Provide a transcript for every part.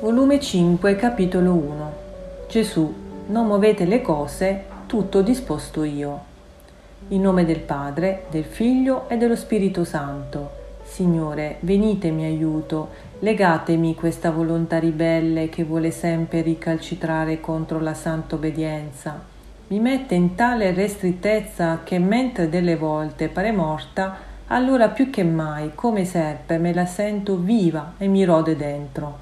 Volume 5, capitolo 1 Gesù, non muovete le cose, tutto disposto io. In nome del Padre, del Figlio e dello Spirito Santo. Signore, venitemi aiuto, legatemi questa volontà ribelle che vuole sempre ricalcitrare contro la santa obbedienza. Mi mette in tale restrittezza che mentre delle volte pare morta, allora più che mai, come serpe, me la sento viva e mi rode dentro.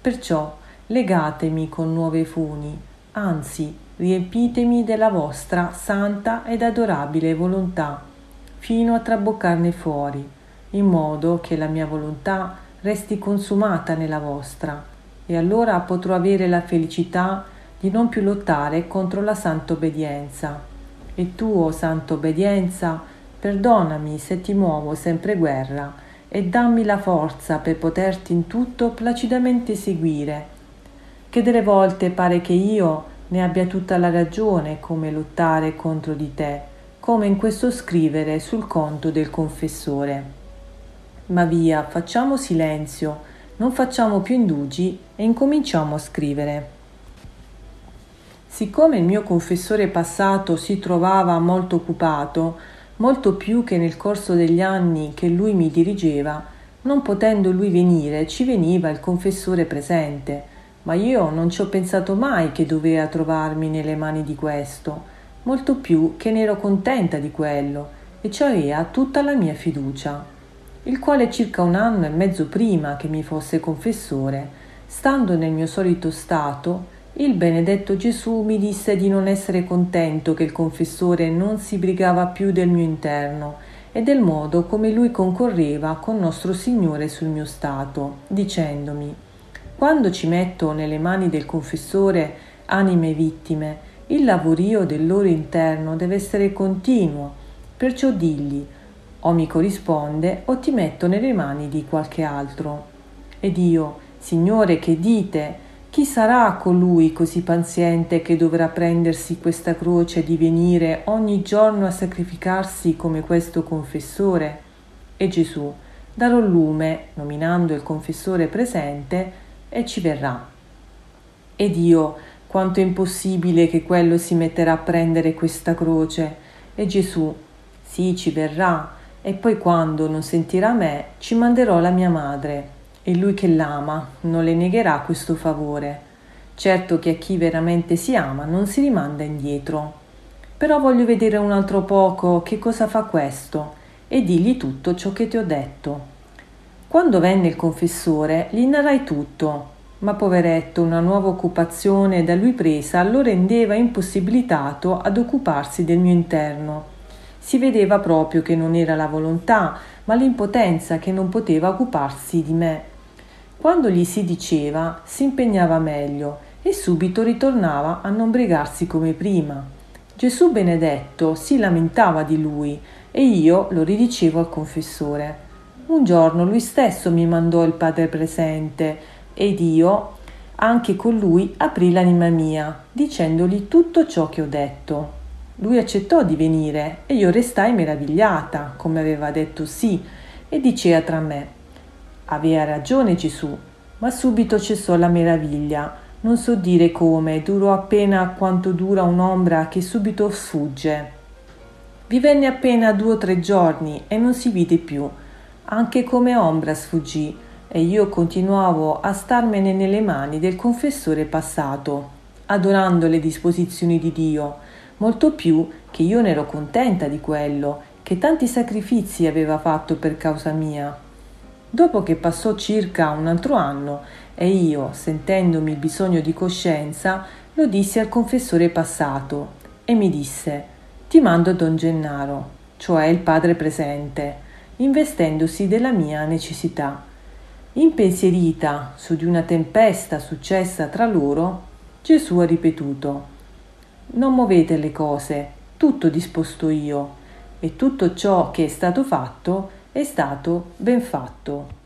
Perciò legatemi con nuove funi, anzi riempitemi della vostra santa ed adorabile volontà, fino a traboccarne fuori in modo che la mia volontà resti consumata nella vostra, e allora potrò avere la felicità di non più lottare contro la santa obbedienza. E tu, o oh santa obbedienza, perdonami se ti muovo sempre guerra e dammi la forza per poterti in tutto placidamente seguire, che delle volte pare che io ne abbia tutta la ragione come lottare contro di te, come in questo scrivere sul conto del confessore. Ma via, facciamo silenzio, non facciamo più indugi e incominciamo a scrivere. Siccome il mio confessore passato si trovava molto occupato, molto più che nel corso degli anni che lui mi dirigeva, non potendo lui venire, ci veniva il confessore presente, ma io non ci ho pensato mai che doveva trovarmi nelle mani di questo, molto più che ne ero contenta di quello, e ci aveva tutta la mia fiducia il quale circa un anno e mezzo prima che mi fosse confessore, stando nel mio solito stato, il benedetto Gesù mi disse di non essere contento che il confessore non si brigava più del mio interno e del modo come lui concorreva con nostro Signore sul mio stato, dicendomi quando ci metto nelle mani del confessore anime vittime, il lavorio del loro interno deve essere continuo, perciò digli o mi corrisponde o ti metto nelle mani di qualche altro. Ed io, Signore, che dite? Chi sarà colui così paziente che dovrà prendersi questa croce e divenire ogni giorno a sacrificarsi come questo confessore? E Gesù darò lume, nominando il confessore presente, e ci verrà. Ed io, quanto è impossibile che quello si metterà a prendere questa croce. E Gesù, sì, ci verrà, e poi quando non sentirà me ci manderò la mia madre e lui che l'ama non le negherà questo favore. Certo che a chi veramente si ama non si rimanda indietro. Però voglio vedere un altro poco che cosa fa questo e digli tutto ciò che ti ho detto. Quando venne il confessore gli narrai tutto, ma poveretto una nuova occupazione da lui presa lo rendeva impossibilitato ad occuparsi del mio interno si vedeva proprio che non era la volontà, ma l'impotenza che non poteva occuparsi di me. Quando gli si diceva, si impegnava meglio e subito ritornava a non brigarsi come prima. Gesù benedetto si lamentava di lui e io lo ridicevo al confessore. Un giorno lui stesso mi mandò il Padre presente ed io, anche con lui, aprì l'anima mia, dicendogli tutto ciò che ho detto. Lui accettò di venire e io restai meravigliata, come aveva detto sì, e diceva tra me, aveva ragione Gesù, ma subito cessò la meraviglia. Non so dire come, durò appena quanto dura un'ombra che subito sfugge. Vi venne appena due o tre giorni e non si vide più. Anche come ombra sfuggì e io continuavo a starmene nelle mani del confessore passato, adorando le disposizioni di Dio molto più che io ne ero contenta di quello, che tanti sacrifici aveva fatto per causa mia. Dopo che passò circa un altro anno e io, sentendomi il bisogno di coscienza, lo dissi al confessore passato e mi disse ti mando Don Gennaro, cioè il padre presente, investendosi della mia necessità. Impensierita su di una tempesta successa tra loro, Gesù ha ripetuto non muovete le cose, tutto disposto io, e tutto ciò che è stato fatto è stato ben fatto.